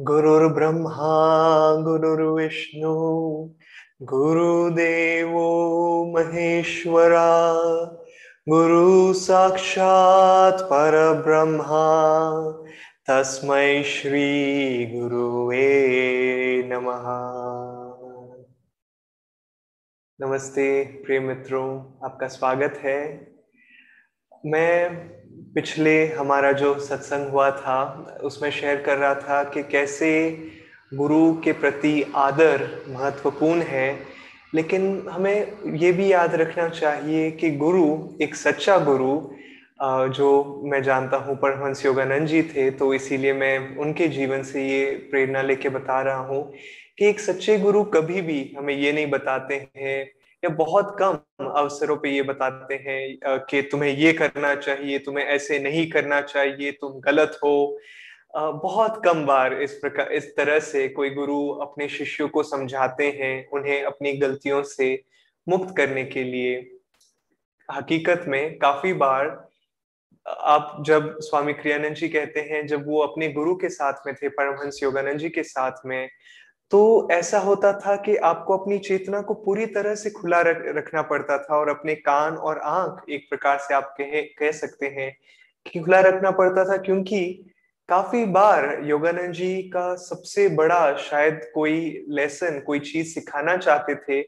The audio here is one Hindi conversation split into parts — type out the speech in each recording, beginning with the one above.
गुरुर्ब्रह्मा, गुरुर्विष्णु, गुरुदेवो महेश्वरा, गुरु साक्षात् परब्रह्मा, तस्मै श्री गुरुवे नमः। नमस्ते, प्रिय मित्रों, आपका स्वागत है। मैं पिछले हमारा जो सत्संग हुआ था, उसमें शेयर कर रहा था कि कैसे गुरु के प्रति आदर महत्वपूर्ण है। लेकिन हमें ये भी याद रखना चाहिए कि गुरु एक सच्चा गुरु जो मैं जानता हूँ, परमहंस योगानंद जी थे तो इसीलिए मैं उनके जीवन से ये प्रेरणा लेके बता रहा हूँ कि एक सच्चे गुरु कभी भी हमें ये नहीं बताते हैं या बहुत कम अवसरों पे ये बताते हैं कि तुम्हें ये करना चाहिए, तुम्हें ऐसे नहीं करना चाहिए, तुम गलत हो। बहुत कम बार इस प्रकार इस तरह से कोई गुरु अपने शिष्यों को समझाते हैं, उन्हें अपनी गलतियों से मुक्त करने के लिए। हकीकत में काफ़ी बार आप जब स्वामी क्रियानंद जी कहते हैं, जब वो अपने गुरु के साथ में थे, परमहंस योगानंद जी के साथ में तो ऐसा होता था कि आपको अपनी चेतना को पूरी तरह से खुला रख, रखना पड़ता था और अपने कान और आँख एक प्रकार से आप कह कह सकते हैं कि खुला रखना पड़ता था क्योंकि काफ़ी बार योगानंद जी का सबसे बड़ा शायद कोई लेसन कोई चीज़ सिखाना चाहते थे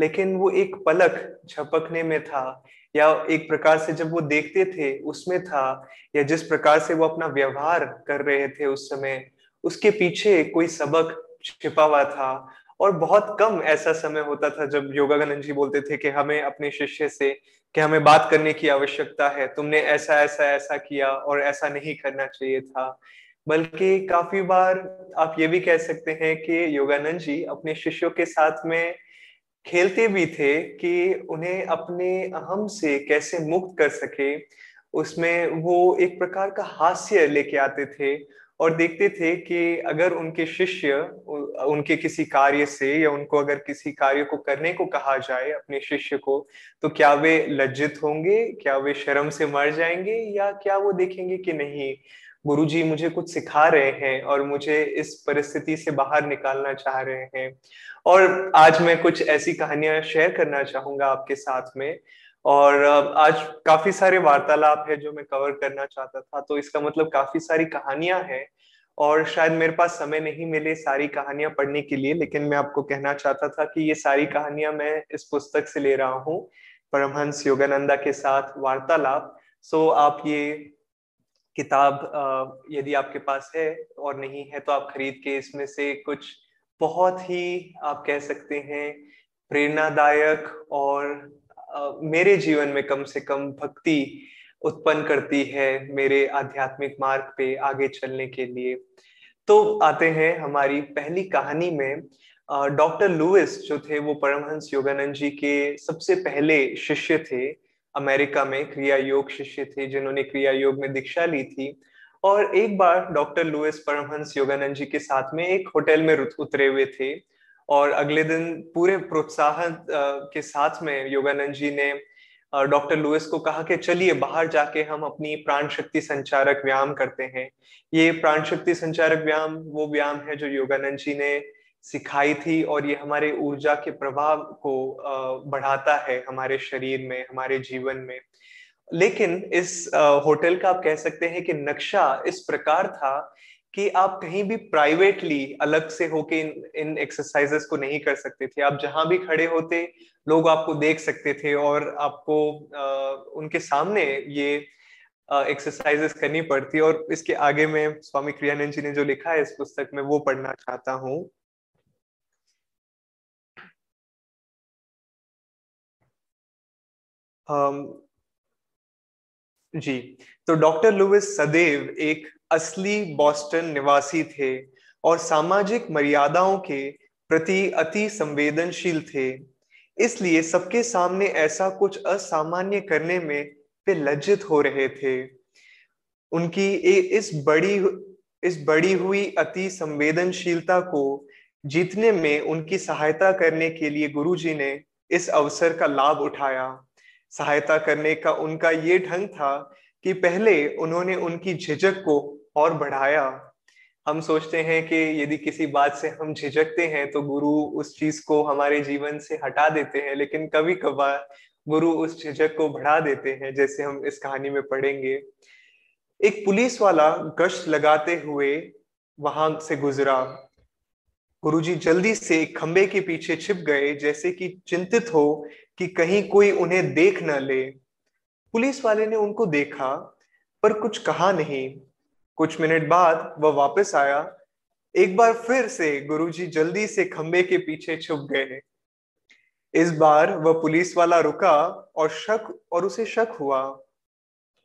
लेकिन वो एक पलक झपकने में था या एक प्रकार से जब वो देखते थे उसमें था या जिस प्रकार से वो अपना व्यवहार कर रहे थे उस समय उसके पीछे कोई सबक छिपा हुआ था और बहुत कम ऐसा समय होता था जब योगानंद जी बोलते थे कि हमें अपने शिष्य से कि हमें बात करने की आवश्यकता है, तुमने ऐसा ऐसा ऐसा किया और ऐसा नहीं करना चाहिए था। बल्कि काफ़ी बार आप ये भी कह सकते हैं कि योगानंद जी अपने शिष्यों के साथ में खेलते भी थे कि उन्हें अपने अहम से कैसे मुक्त कर सके, उसमें वो एक प्रकार का हास्य लेके आते थे और देखते थे कि अगर उनके शिष्य, उनके किसी कार्य से या उनको अगर किसी कार्य को करने को कहा जाए अपने शिष्य को तो क्या वे लज्जित होंगे? क्या वे शर्म से मर जाएँगे? या क्या वो देखेंगे कि नहीं, गुरुजी मुझे कुछ सिखा रहे हैं और मुझे इस परिस्थिति से बाहर निकालना चाह रहे हैं। और आज मैं कुछ ऐसी कहानियाँ शेयर करना चाहूँगा आपके साथ में। और आज काफ़ी सारे वार्तालाप है जो मैं कवर करना चाहता था तो इसका मतलब काफ़ी सारी कहानियाँ हैं और शायद मेरे पास समय नहीं मिले सारी कहानियाँ पढ़ने के लिए, लेकिन मैं आपको कहना चाहता था कि ये सारी कहानियाँ मैं इस पुस्तक से ले रहा हूँ, परमहंस योगानंदा के साथ वार्तालाप। सो आप ये किताब यदि आपके पास है और नहीं है तो आप खरीद के इसमें से कुछ बहुत ही, आप कह सकते हैं, प्रेरणादायक और मेरे जीवन में कम से कम भक्ति उत्पन्न करती है मेरे आध्यात्मिक मार्ग पे आगे चलने के लिए। तो आते हैं हमारी पहली कहानी में। डॉक्टर लुइस जो थे वो परमहंस योगानंद जी के सबसे पहले शिष्य थे। अमेरिका में क्रिया योग शिष्य थे जिन्होंने क्रिया योग में दीक्षा ली थी। और एक बार डॉक्टर लुइस परमहंस योगानंद जी के साथ में एक होटल में उतरे हुए थे। और अगले दिन पूरे प्रोत्साहन के साथ में योगानंद जी ने डॉक्टर लुइस को कहा कि चलिए बाहर जाके हम अपनी प्राण शक्ति संचारक व्यायाम करते हैं। ये प्राण शक्ति संचारक व्यायाम वो व्यायाम है जो योगानंद जी ने सिखाई थी और ये हमारे ऊर्जा के प्रभाव को बढ़ाता है हमारे शरीर में, हमारे जीवन में। लेकिन इस होटल का आप कह सकते हैं कि नक्शा इस प्रकार था कि आप कहीं भी प्राइवेटली अलग से होके इन इन एक्सरसाइजेस को नहीं कर सकते थे। आप जहाँ भी खड़े होते लोग आपको देख सकते थे और आपको आ, उनके सामने ये एक्सरसाइजेस करनी पड़ती और इसके आगे में स्वामी क्रियानंद जी ने जो लिखा है इस पुस्तक में वो पढ़ना चाहता हूँ। जी तो डॉक्टर लुइस सदैव एक असली बॉस्टन निवासी थे और सामाजिक मर्यादाओं के प्रति अति संवेदनशील थे। इसलिए सबके सामने ऐसा कुछ असामान्य करने में वे लज्जित हो रहे थे। उनकी इस बड़ी इस बड़ी हुई अति संवेदनशीलता को जीतने में उनकी सहायता करने के लिए गुरुजी ने इस अवसर का लाभ उठाया। सहायता करने का उनका ये ढंग था कि पहले उन्होंने उनकी झिझक को और बढ़ाया। हम सोचते हैं कि यदि किसी बात से हम झिझकते हैं तो गुरु उस चीज़ को हमारे जीवन से हटा देते हैं, लेकिन कभी कभार गुरु उस झिझक को बढ़ा देते हैं, जैसे हम इस कहानी में पढ़ेंगे। एक पुलिस वाला गश्त लगाते हुए वहाँ से गुजरा। गुरुजी जल्दी से खंबे के पीछे छिप गए, जैसे कि चिंतित हो कि कहीं कोई उन्हें देख न ले। पुलिस वाले ने उनको देखा, पर कुछ कहा नहीं। कुछ मिनट बाद वह वापस आया। एक बार फिर से गुरुजी जल्दी से खंबे के पीछे छुप गए इस बार वह पुलिस वाला रुका और शक, और उसे शक हुआ।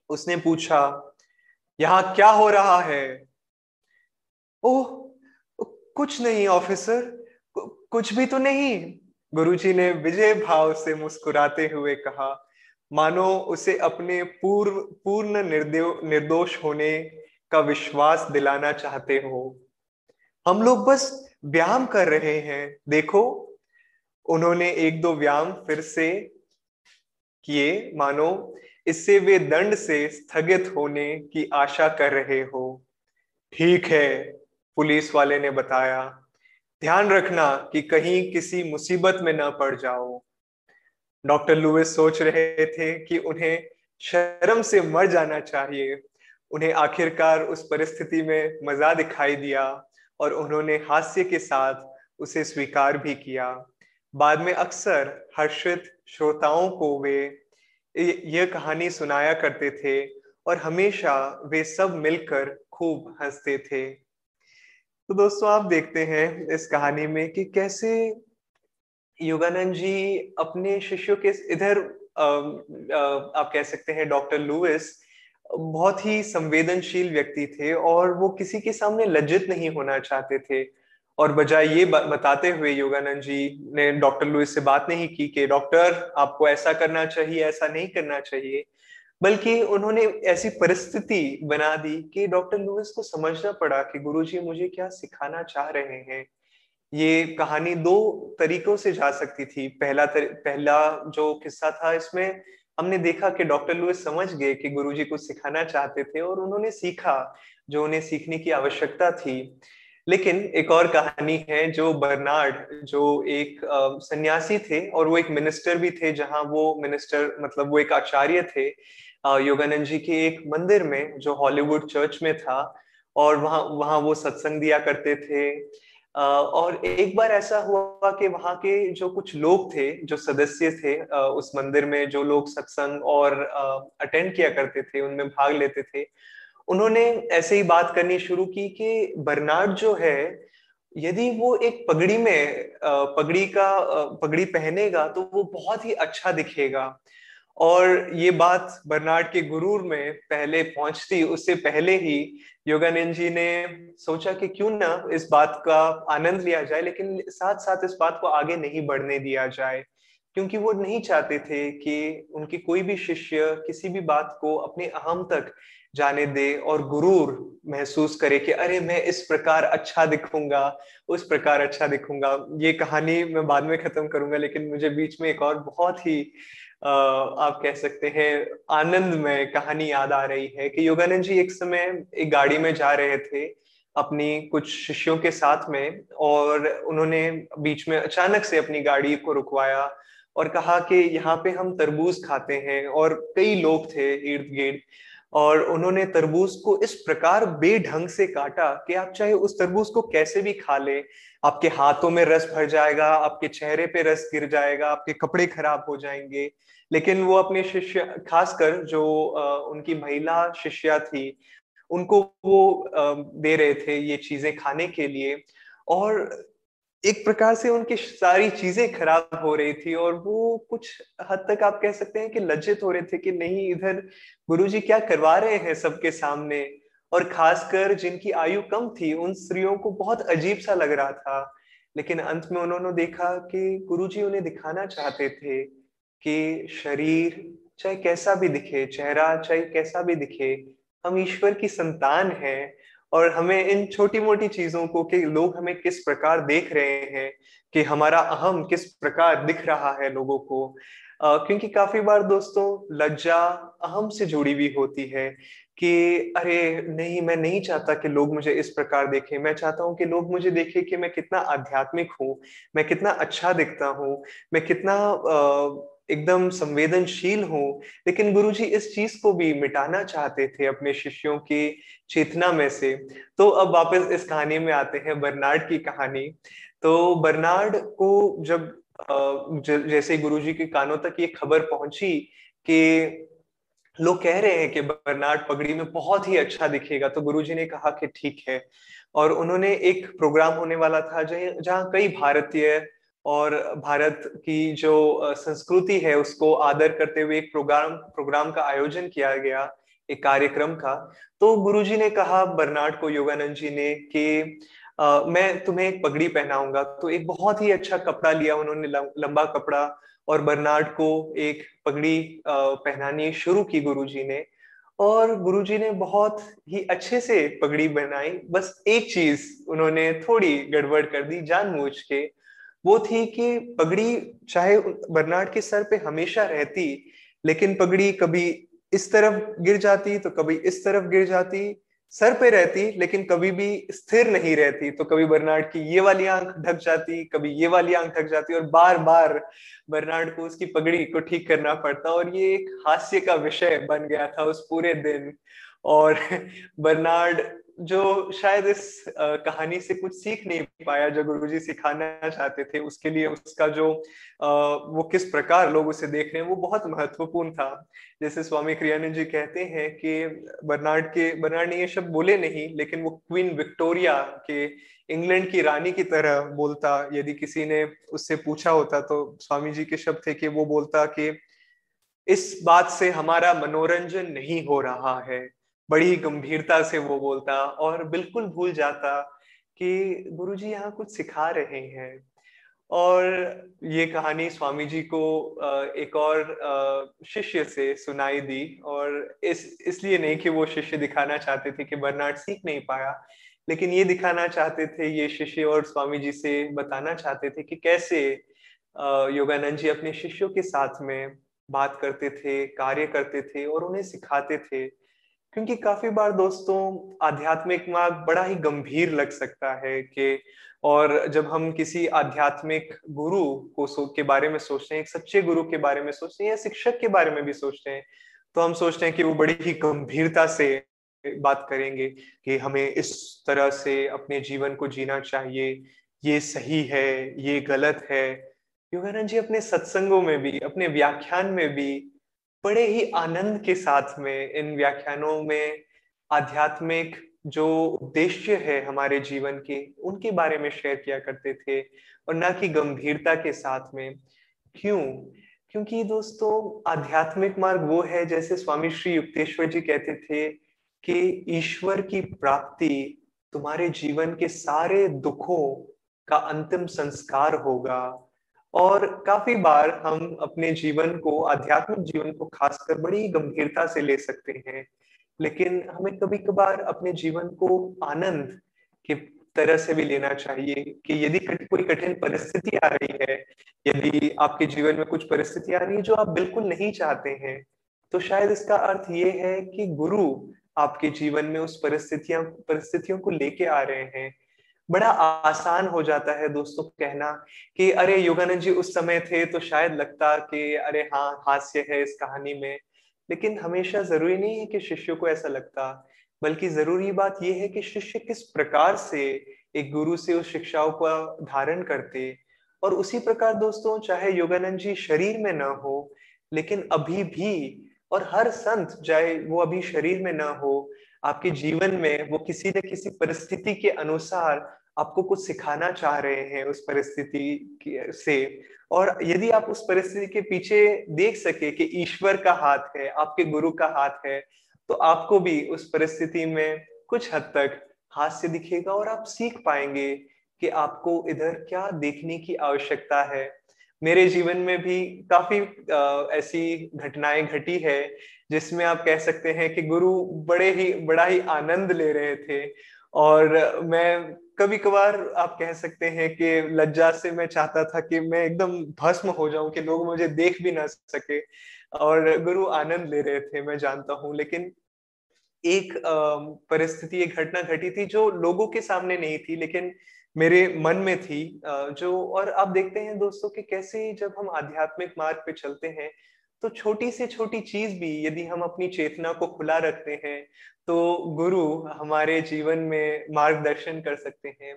उसने पूछा, यहाँ क्या हो रहा है? ओह, कुछ नहीं, ऑफिसर। कुछ भी तो नहीं। गुरुजी ने विजय भाव से मुस्कुराते हुए कहा, मानो उसे अपने पूर्व, पूर्ण निर्दोष होने का विश्वास दिलाना चाहते हो। हम लोग बस व्यायाम कर रहे हैं। देखो। उन्होंने एक दो व्यायाम फिर से किए। मानो इससे वे दंड से स्थगित होने की आशा कर रहे हो। ठीक है, पुलिस वाले ने बताया। ध्यान रखना कि कहीं किसी मुसीबत में न पड़ जाओ। डॉक्टर लुइस सोच रहे थे कि उन्हें शर्म से मर जाना चाहिए। उन्हें आखिरकार उस परिस्थिति में मज़ा दिखाई दिया और उन्होंने हास्य के साथ उसे स्वीकार भी किया। बाद में अक्सर हर्षित श्रोताओं को वे यह कहानी सुनाया करते थे और हमेशा वे सब मिलकर खूब हँसते थे। तो दोस्तों, आप देखते हैं इस कहानी में कि कैसे योगानंद जी अपने शिष्यों के इधर आप कह सकते हैं डॉक्टर लुइस बहुत ही संवेदनशील व्यक्ति थे और वो किसी के सामने लज्जित नहीं होना चाहते थे। और बजाय ये बताते हुए योगानंद जी ने डॉक्टर लुइस से बात नहीं की कि डॉक्टर आपको ऐसा करना चाहिए, ऐसा नहीं करना चाहिए। बल्कि उन्होंने ऐसी परिस्थिति बना दी कि डॉक्टर लुइस को समझना पड़ा कि गुरुजी मुझे क्या सिखाना चाह रहे हैं। ये कहानी दो तरीकों से जा सकती थी। पहला तर, पहला जो किस्सा था इसमें हमने देखा कि डॉक्टर लुइस समझ गए कि गुरुजी कुछ सिखाना चाहते थे और उन्होंने सीखा जो उन्हें सीखने की आवश्यकता थी। लेकिन एक और कहानी है जो बर्नार्ड जो एक सन्यासी थे और वो एक मिनिस्टर भी थे जहाँ वो मिनिस्टर मतलब वो एक आचार्य थे। योगानंद जी के एक मंदिर में, जो हॉलीवुड चर्च में था, और वहाँ वहाँ वो सत्संग दिया करते थे। और एक बार ऐसा हुआ कि वहाँ के जो कुछ लोग थे, जो सदस्य थे उस मंदिर में जो लोग सत्संग और अटेंड किया करते थे, उनमें भाग लेते थे, उन्होंने ऐसे ही बात करनी शुरू की कि बर्नार्ड जो है, यदि वो एक पगड़ी में पगड़ी का पगड़ी पहनेगा तो वो बहुत ही अच्छा दिखेगा। और ये बात बर्नार्ड के गुरूर में पहले पहुँचती, उससे पहले ही योगानंद जी ने सोचा कि क्यों ना इस बात का आनंद लिया जाए, लेकिन साथ साथ इस बात को आगे नहीं बढ़ने दिया जाए, क्योंकि वो नहीं चाहते थे कि उनकी कोई भी शिष्य किसी भी बात को अपने अहम तक जाने दे और गुरूर महसूस करे कि अरे, मैं इस प्रकार अच्छा दिखूँगा, उस प्रकार अच्छा दिखूँगा। ये कहानी मैं बाद में खत्म करूँगा, लेकिन मुझे बीच में एक और बहुत ही आप कह सकते हैं, आनंद में कहानी याद आ रही है कि योगानंद जी एक समय एक गाड़ी में जा रहे थे अपनी कुछ शिष्यों के साथ में और उन्होंने बीच में अचानक से अपनी गाड़ी को रुकवाया और कहा कि यहाँ पे हम तरबूज खाते हैं और कई लोग थे इर्द गिर्द और उन्होंने तरबूज को इस प्रकार बेढंग से काटा कि आप चाहे उस तरबूज को कैसे भी खा ले, आपके हाथों में रस भर जाएगा, आपके चेहरे पे रस गिर जाएगा, आपके कपड़े खराब हो जाएँगे। लेकिन वो अपने शिष्य, खासकर जो उनकी महिला शिष्या थी, उनको वो दे रहे थे ये चीज़ें खाने के लिए। और एक प्रकार से उनकी सारी चीज़ें खराब हो रही थी और वो कुछ हद तक आप कह सकते हैं कि लज्जित हो रहे थे कि नहीं, इधर गुरुजी क्या करवा रहे हैं सबके सामने? और खासकर जिनकी आयु कम थी, उन स्त्रियों को बहुत अजीब सा लग रहा था। लेकिन अंत में उन्होंने देखा कि गुरुजी उन्हें दिखाना चाहते थे कि शरीर चाहे कैसा भी दिखे, चेहरा चाहे कैसा भी दिखे, हम ईश्वर की संतान हैं और हमें इन छोटी मोटी चीज़ों को कि लोग हमें किस प्रकार देख रहे हैं, कि हमारा अहम किस प्रकार दिख रहा है लोगों को। क्योंकि काफ़ी बार दोस्तों लज्जा अहम से जुड़ी हुई होती है कि अरे, नहीं, मैं नहीं चाहता कि लोग मुझे इस प्रकार देखें। मैं चाहता हूँ कि लोग मुझे देखें कि मैं कितना आध्यात्मिक हूँ, मैं कितना अच्छा दिखता हूँ, मैं कितना एकदम संवेदनशील हूँ। लेकिन गुरुजी इस चीज़ को भी मिटाना चाहते थे अपने शिष्यों की चेतना में से। तो अब वापस इस कहानी में आते हैं बर्नार्ड की कहानी। तो बर्नार्ड को जब जैसे गुरुजी के कानों तक ये खबर पहुँची कि लोग कह रहे हैं कि बर्नार्ड पगड़ी में बहुत ही अच्छा दिखेगा तो गुरुजी ने कहा कि ठीक है। और उन्होंने एक प्रोग्राम होने वाला था जहाँ कई भारतीय और भारत की जो संस्कृति है, उसको आदर करते हुए एक प्रोग्राम प्रोग्राम का आयोजन किया गया, एक कार्यक्रम का। तो गुरुजी ने कहा बर्नाड को योगानंद जी ने कि मैं तुम्हें एक पगड़ी पहनाऊँगा। तो एक बहुत ही अच्छा कपड़ा लिया उन्होंने लंबा कपड़ा, और बर्नार्ड को एक पगड़ी पहनानी शुरू की गुरुजी ने। और गुरुजी ने बहुत ही अच्छे से पगड़ी बनाई बस एक चीज़ उन्होंने थोड़ी गड़बड़ कर दी, जानबूझ के। वो थी कि पगड़ी चाहे बर्नार्ड के सर पे हमेशा रहती, लेकिन पगड़ी कभी इस तरफ़ गिर जाती तो कभी इस तरफ़ गिर जाती, सर पे रहती, लेकिन कभी भी स्थिर नहीं रहती। तो कभी बर्नार्ड की ये वाली आँख ढक जाती, कभी ये वाली आँख ढक जाती, और बार बार बर्नार्ड को उसकी पगड़ी को ठीक करना पड़ता, और ये एक हास्य का विषय बन गया था उस पूरे दिन। और बर्नार्ड जो शायद इस कहानी से कुछ सीख नहीं पाया, जो गुरुजी सिखाना चाहते थे, उसके लिए उसका जो वो किस प्रकार लोग उसे देख रहे हैं, वो बहुत महत्वपूर्ण था। जैसे स्वामी क्रियानंद जी कहते हैं कि बर्नार्ड के, बर्नार्ड ने ये शब्द बोले नहीं, लेकिन वो क्वीन विक्टोरिया के इंग्लैंड की रानी की तरह बोलता। यदि किसी ने उससे पूछा होता तो स्वामी जी के शब्द थे कि वो बोलता कि, इस बात से हमारा मनोरंजन नहीं हो रहा है। बड़ी गंभीरता से वो बोलता और बिल्कुल भूल जाता कि गुरुजी यहाँ कुछ सिखा रहे हैं। और ये कहानी स्वामी जी को एक और शिष्य से सुनाई दी और इस, इसलिए नहीं कि वो शिष्य दिखाना चाहते थे कि बर्नार्ड सीख नहीं पाया, लेकिन ये दिखाना चाहते थे, ये शिष्य और स्वामी जी से बताना चाहते थे कि कैसे योगानंद जी अपने शिष्यों के साथ में बात करते थे, कार्य करते थे और उन्हें सिखाते थे। क्योंकि काफ़ी बार दोस्तों, आध्यात्मिक मार्ग बड़ा ही गंभीर लग सकता है कि, और जब हम किसी आध्यात्मिक गुरु को सो, के बारे में सोचते हैं, एक सच्चे गुरु के बारे में सोचते हैं या शिक्षक के बारे में भी सोचते हैं तो हम सोचते हैं कि वो बड़ी ही गंभीरता से बात करेंगे कि हमें इस तरह से अपने जीवन को जीना चाहिए, ये सही है, ये गलत है। योगानंद जी अपने सत्संगों में भी, अपने व्याख्यान में भी बड़े ही आनंद के साथ में, इन व्याख्यानों में, आध्यात्मिक जो उद्देश्य है हमारे जीवन के, उनके बारे में शेयर किया करते थे और ना कि गंभीरता के साथ में। क्यों? क्योंकि दोस्तों, आध्यात्मिक मार्ग वो है, जैसे स्वामी श्री युक्तेश्वर जी कहते थे कि ईश्वर की प्राप्ति तुम्हारे जीवन के सारे दुखों का अंतिम संस्कार होगा। और काफ़ी बार हम अपने जीवन को, आध्यात्मिक जीवन को खासकर बड़ी गंभीरता से ले सकते हैं। लेकिन हमें कभी कभार अपने जीवन को आनंद की तरह से भी लेना चाहिए कि यदि कोई कठिन परिस्थिति आ रही है, यदि आपके जीवन में कुछ परिस्थिति आ रही है जो आप बिल्कुल नहीं चाहते हैं तो शायद इसका अर्थ ये है कि गुरु आपके जीवन में उस परिस्थितियाँ, परिस्थितियों को लेके आ रहे हैं। बड़ा आसान हो जाता है दोस्तों कहना कि अरे योगानंद जी उस समय थे तो शायद लगता कि अरे हाँ हास्य है इस कहानी में। लेकिन हमेशा ज़रूरी नहीं है कि शिष्य को ऐसा लगता, बल्कि ज़रूरी बात यह है कि शिष्य किस प्रकार से एक गुरु से उस शिक्षाओं का धारण करते। और उसी प्रकार दोस्तों, चाहे योगानंद जी शरीर में न हो, लेकिन अभी भी, और हर संत चाहे वो अभी शरीर में न हो, आपके जीवन में वो किसी न किसी परिस्थिति के अनुसार आपको कुछ सिखाना चाह रहे हैं उस परिस्थिति से, और यदि आप उस परिस्थिति के पीछे देख सके कि ईश्वर का हाथ है, आपके गुरु का हाथ है तो आपको भी उस परिस्थिति में कुछ हद तक हास्य दिखेगा और आप सीख पाएँगे कि आपको इधर क्या देखने की आवश्यकता है। मेरे जीवन में भी काफ़ी ऐसी घटनाएँ घटी है, जिसमें आप कह सकते हैं कि गुरु बड़े ही, बड़ा ही आनंद ले रहे थे और मैं कभी कभार आप कह सकते हैं कि लज्जा से मैं चाहता था कि मैं एकदम भस्म हो जाऊँ कि लोग मुझे देख भी ना सके। और गुरु आनंद ले रहे थे, मैं जानता हूँ। लेकिन एक परिस्थिति, एक घटना घटी थी जो लोगों के सामने नहीं थी, लेकिन मेरे मन में थी जो और आप देखते हैं दोस्तों कि कैसे जब हम आध्यात्मिक मार्ग पे चलते हैं तो छोटी से छोटी चीज़ भी यदि हम अपनी चेतना को खुला रखते हैं तो गुरु हमारे जीवन में मार्गदर्शन कर सकते हैं।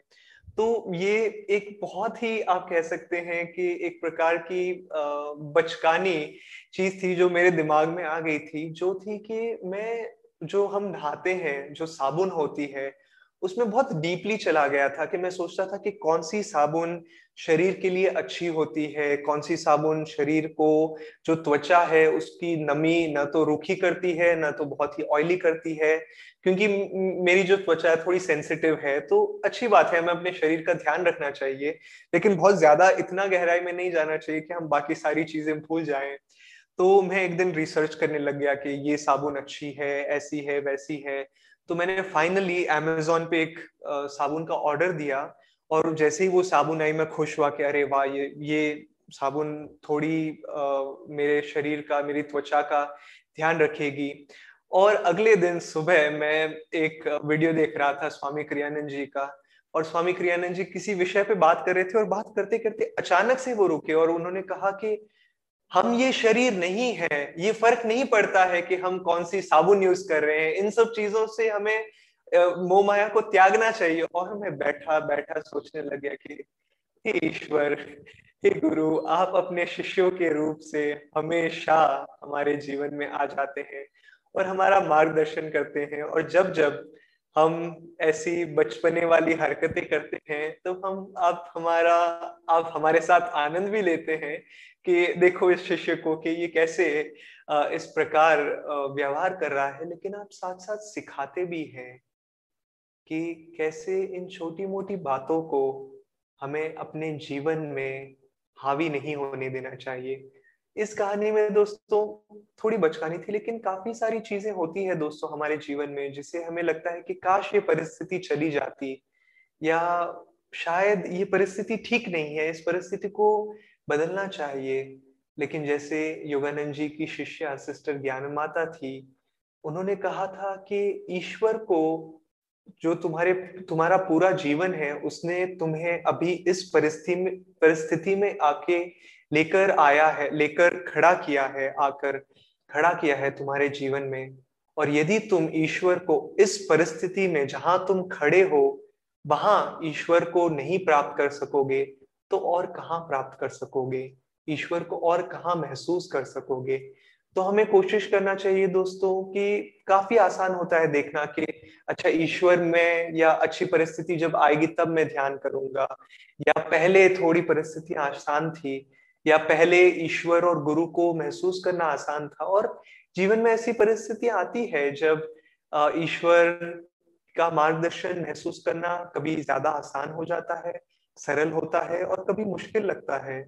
तो ये एक बहुत ही आप कह सकते हैं कि एक प्रकार की बचकानी चीज़ थी जो मेरे दिमाग में आ गई थी, जो थी कि मैं, जो हम नहाते हैं, जो साबुन होती है उसमें बहुत डीपली चला गया था कि मैं सोचता था कि कौन सी साबुन शरीर के लिए अच्छी होती है, कौन सी साबुन शरीर को जो त्वचा है उसकी नमी ना तो रूखी करती है, ना तो बहुत ही ऑयली करती है। क्योंकि मेरी जो त्वचा है थोड़ी सेंसिटिव है तो अच्छी बात है, हमें अपने शरीर का ध्यान रखना चाहिए। लेकिन बहुत ज़्यादा इतना गहराई में नहीं जाना चाहिए कि हम बाकी सारी चीज़ें भूल जाएँ। तो मैं एक दिन रिसर्च करने लग गया कि ये साबुन अच्छी है, ऐसी है, वैसी है। तो मैंने फाइनली अमेजोन पे एक साबुन का ऑर्डर दिया और जैसे ही वो साबुन आई मैं खुश हुआ कि अरे वाह ये ये साबुन थोड़ी आ, मेरे शरीर का मेरी त्वचा का ध्यान रखेगी। और अगले दिन सुबह मैं एक वीडियो देख रहा था स्वामी क्रियानंद जी का और स्वामी क्रियानंद जी किसी विषय पे बात कर रहे थे और बात करते करते अचानक से वो रुके और उन्होंने कहा कि हम ये शरीर नहीं है, ये फ़र्क नहीं पड़ता है कि हम कौन सी साबुन यूज़ कर रहे हैं। इन सब चीज़ों से हमें मोह माया को त्यागना चाहिए और हमें बैठा बैठा सोचने लग गया कि, हे ईश्वर, हे गुरु, आप अपने शिष्यों के रूप से हमेशा हमारे जीवन में आ जाते हैं और हमारा मार्गदर्शन करते हैं और जब जब हम ऐसी बचपने वाली हरकतें करते हैं तो हम आप हमारा, आप हमारे साथ आनंद भी लेते हैं कि देखो इस शिष्य को कि ये कैसे इस प्रकार व्यवहार कर रहा है। लेकिन आप साथ साथ सिखाते भी हैं कि कैसे इन छोटी मोटी बातों को हमें अपने जीवन में हावी नहीं होने देना चाहिए। इस कहानी में दोस्तों, थोड़ी बचकानी थी, लेकिन काफ़ी सारी चीज़ें होती है दोस्तों हमारे जीवन में, जिससे हमें लगता है कि काश ये परिस्थिति चली जाती या शायद ये परिस्थिति ठीक नहीं है, इस परिस्थिति को बदलना चाहिए। लेकिन जैसे योगानंद जी की शिष्या सिस्टर ज्ञान माता थी, उन्होंने कहा था कि ईश्वर को जो तुम्हारे, तुम्हारा पूरा जीवन है, उसने तुम्हें अभी इस परिस्थिति में परिस्थिति में आके लेकर आया है, लेकर खड़ा किया है, आकर खड़ा किया है तुम्हारे जीवन में। और यदि तुम ईश्वर को इस परिस्थिति में जहाँ तुम खड़े हो, वहाँ ईश्वर को नहीं प्राप्त कर सकोगे तो और कहाँ प्राप्त कर सकोगे? ईश्वर को और कहाँ महसूस कर सकोगे? तो हमें कोशिश करना चाहिए दोस्तों कि काफ़ी आसान होता है देखना कि अच्छा ईश्वर में या अच्छी परिस्थिति जब आएगी तब मैं ध्यान करूँगा। या पहले थोड़ी परिस्थिति आसान थी या पहले ईश्वर और गुरु को महसूस करना आसान था। और जीवन में ऐसी परिस्थिति आती है जब ईश्वर का मार्गदर्शन महसूस करना कभी ज़्यादा आसान हो जाता है, सरल होता है और कभी मुश्किल लगता है।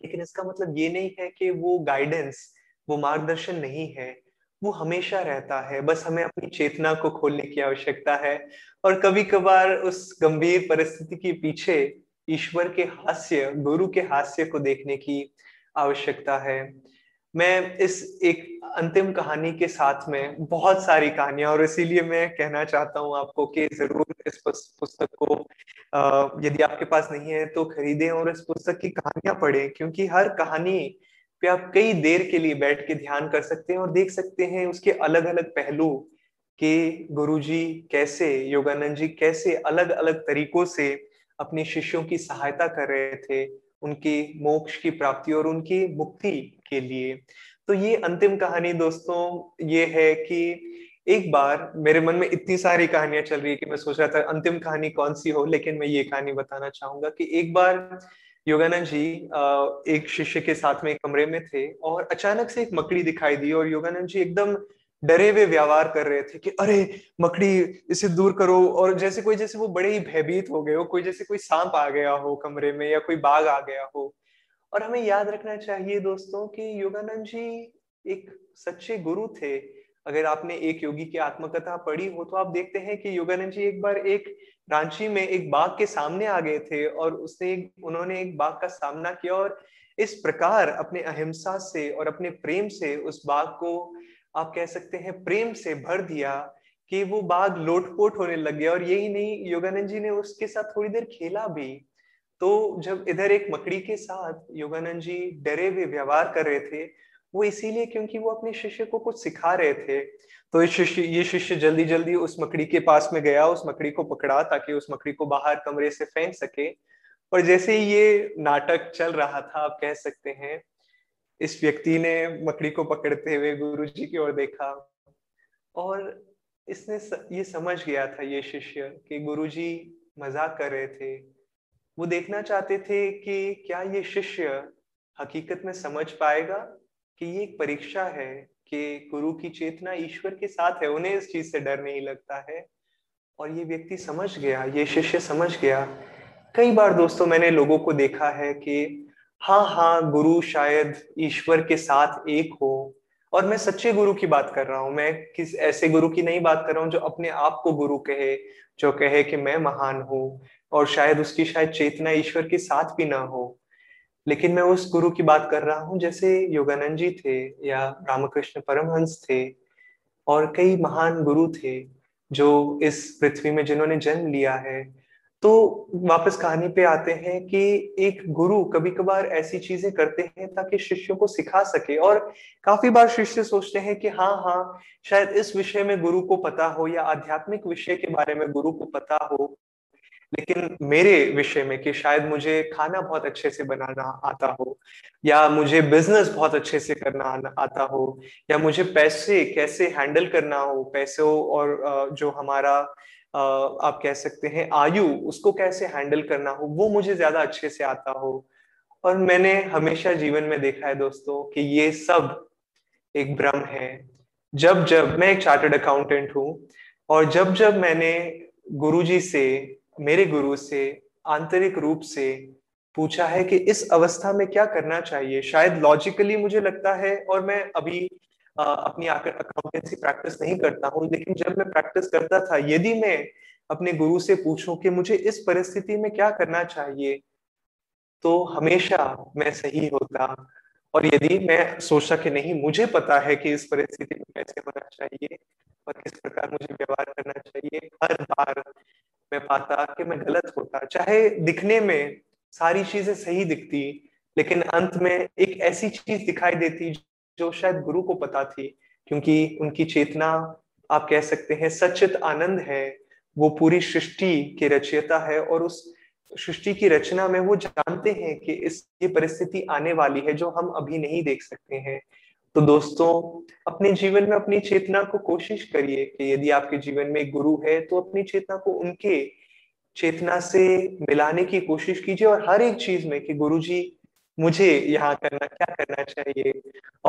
लेकिन इसका मतलब ये नहीं है कि वो गाइडेंस वो मार्गदर्शन नहीं है, वो हमेशा रहता है। बस हमें अपनी चेतना को खोलने की आवश्यकता है और कभी कभार उस गंभीर परिस्थिति के पीछे ईश्वर के हास्य, गुरु के हास्य को देखने की आवश्यकता है। मैं इस एक अंतिम कहानी के साथ में बहुत सारी कहानियाँ, और इसीलिए मैं कहना चाहता हूँ आपको कि ज़रूर इस पुस्तक को यदि आपके पास नहीं है तो खरीदें और इस पुस्तक की कहानियाँ पढ़ें, क्योंकि हर कहानी पे आप कई देर के लिए बैठ के ध्यान कर सकते हैं और देख सकते हैं उसके अलग अलग पहलू कि गुरुजी कैसे, योगानंद जी कैसे अलग अलग तरीकों से अपने शिष्यों की सहायता कर रहे थे, उनकी मोक्ष की प्राप्ति और उनकी मुक्ति के लिए। तो ये अंतिम कहानी दोस्तों, ये है कि एक बार मेरे मन में इतनी सारी कहानियाँ चल रही है कि मैं सोच रहा था अंतिम कहानी कौन सी हो, लेकिन मैं ये कहानी बताना चाहूँगा कि एक बार योगानंद जी एक शिष्य के साथ में एक कमरे में थे और अचानक से एक मकड़ी दिखाई दी और योगानंद जी एकदम डरे हुए व्यवहार कर रहे थे कि अरे, मकड़ी इसे दूर करो। और जैसे कोई, जैसे वो बड़े ही भयभीत हो गए हो, कोई जैसे कोई सांप आ गया हो कमरे में या कोई बाघ आ गया हो। और हमें याद रखना चाहिए दोस्तों कि योगानंद जी एक सच्चे गुरु थे। अगर आपने एक योगी की आत्मकथा पढ़ी हो तो आप देखते हैं कि योगानंद जी एक बार एक रांची में एक बाघ के सामने आ गए थे और उसने उन्होंने एक बाघ का सामना किया और इस प्रकार अपने अहिंसा से और अपने प्रेम से उस बाघ को आप कह सकते हैं, प्रेम से भर दिया कि वो बाघ लोटपोट होने लग गया। और यही नहीं, योगानंद जी ने उसके साथ थोड़ी देर खेला भी। तो जब इधर एक मकड़ी के साथ योगानंद जी डरे हुए व्यवहार कर रहे थे, वो इसीलिए क्योंकि वो अपने शिष्य को कुछ सिखा रहे थे। तो इस शिष्य, ये शिष्य जल्दी जल्दी उस मकड़ी के पास में गया, उस मकड़ी को पकड़ा ताकि उस मकड़ी को बाहर कमरे से फेंक सके। और जैसे ही ये नाटक चल रहा था, आप कह सकते हैं इस व्यक्ति ने मकड़ी को पकड़ते हुए गुरु जी की ओर देखा और इसने ये समझ गया था, ये शिष्य, कि गुरु जी मज़ाक कर रहे थे। वो देखना चाहते थे कि क्या ये शिष्य हकीकत में समझ पाएगा कि ये एक परीक्षा है, कि गुरु की चेतना ईश्वर के साथ है, उन्हें इस चीज़ से डर नहीं लगता है। और ये व्यक्ति समझ गया, ये शिष्य समझ गया। कई बार दोस्तों, मैंने लोगों को देखा है कि हाँ हाँ गुरु शायद ईश्वर के साथ एक हो। और मैं सच्चे गुरु की बात कर रहा हूँ। मैं किस ऐसे गुरु की नहीं बात कर रहा हूँ जो अपने आप को गुरु कहे, जो कहे कि मैं महान हूँ और शायद उसकी शायद चेतना ईश्वर के साथ भी ना हो। लेकिन मैं उस गुरु की बात कर रहा हूँ, जैसे योगानंद जी थे या रामकृष्ण परमहंस थे और कई महान गुरु थे जो इस पृथ्वी में जिन्होंने जन्म लिया है। तो वापस कहानी पे आते हैं कि एक गुरु कभी कभार ऐसी चीज़ें करते हैं ताकि शिष्यों को सिखा सके और काफ़ी बार शिष्य सोचते हैं कि हाँ हाँ शायद इस विषय में गुरु को पता हो या आध्यात्मिक विषय के बारे में गुरु को पता हो। लेकिन मेरे विषय में कि शायद मुझे खाना बहुत अच्छे से बनाना आता हो या मुझे बिज़नेस बहुत अच्छे से करना आता हो या मुझे पैसे कैसे हैंडल करना हो, पैसों और जो हमारा आप कह सकते हैं, आयु, उसको कैसे हैंडल करना हो, वो मुझे ज़्यादा अच्छे से आता हो। और मैंने हमेशा जीवन में देखा है दोस्तों कि ये सब एक भ्रम है। जब जब मैं एक चार्टर्ड अकाउंटेंट हूँ और जब जब मैंने गुरुजी से, मेरे गुरु से, आंतरिक रूप से पूछा है कि इस अवस्था में क्या करना चाहिए, शायद लॉजिकली मुझे लगता है और मैं अभी अपनी अकाउंटेंसी प्रैक्टिस नहीं करता हूँ, लेकिन जब मैं प्रैक्टिस करता था, यदि मैं अपने गुरु से पूछूँ कि मुझे इस परिस्थिति में क्या करना चाहिए तो हमेशा मैं सही होता। और यदि मैं सोचा कि नहीं, मुझे पता है कि इस परिस्थिति में कैसे होना चाहिए और किस प्रकार मुझे व्यवहार करना चाहिए, हर बार मैं पाता कि मैं गलत होता। चाहे दिखने में सारी चीज़ें सही दिखती, लेकिन अंत में एक ऐसी चीज़ दिखाई देती जो शायद गुरु को पता थी, क्योंकि उनकी चेतना, आप कह सकते हैं, सचित आनंद है, वो पूरी सृष्टि के रचयिता है और उस सृष्टि की रचना में वो जानते हैं कि इस, ये परिस्थिति आने वाली है जो हम अभी नहीं देख सकते हैं। तो दोस्तों, अपने जीवन में अपनी चेतना को कोशिश करिए कि यदि आपके जीवन में गुरु है तो अपनी चेतना को उनके चेतना से मिलाने की कोशिश कीजिए और हर एक चीज़ में कि गुरु जी मुझे यहाँ करना, क्या करना चाहिए?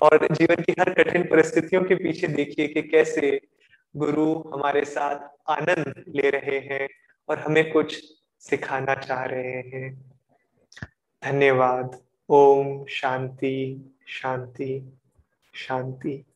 और जीवन की हर कठिन परिस्थितियों के पीछे देखिए कि कैसे गुरु हमारे साथ आनंद ले रहे हैं और हमें कुछ सिखाना चाह रहे हैं। धन्यवाद। ओम शांति शांति शांति।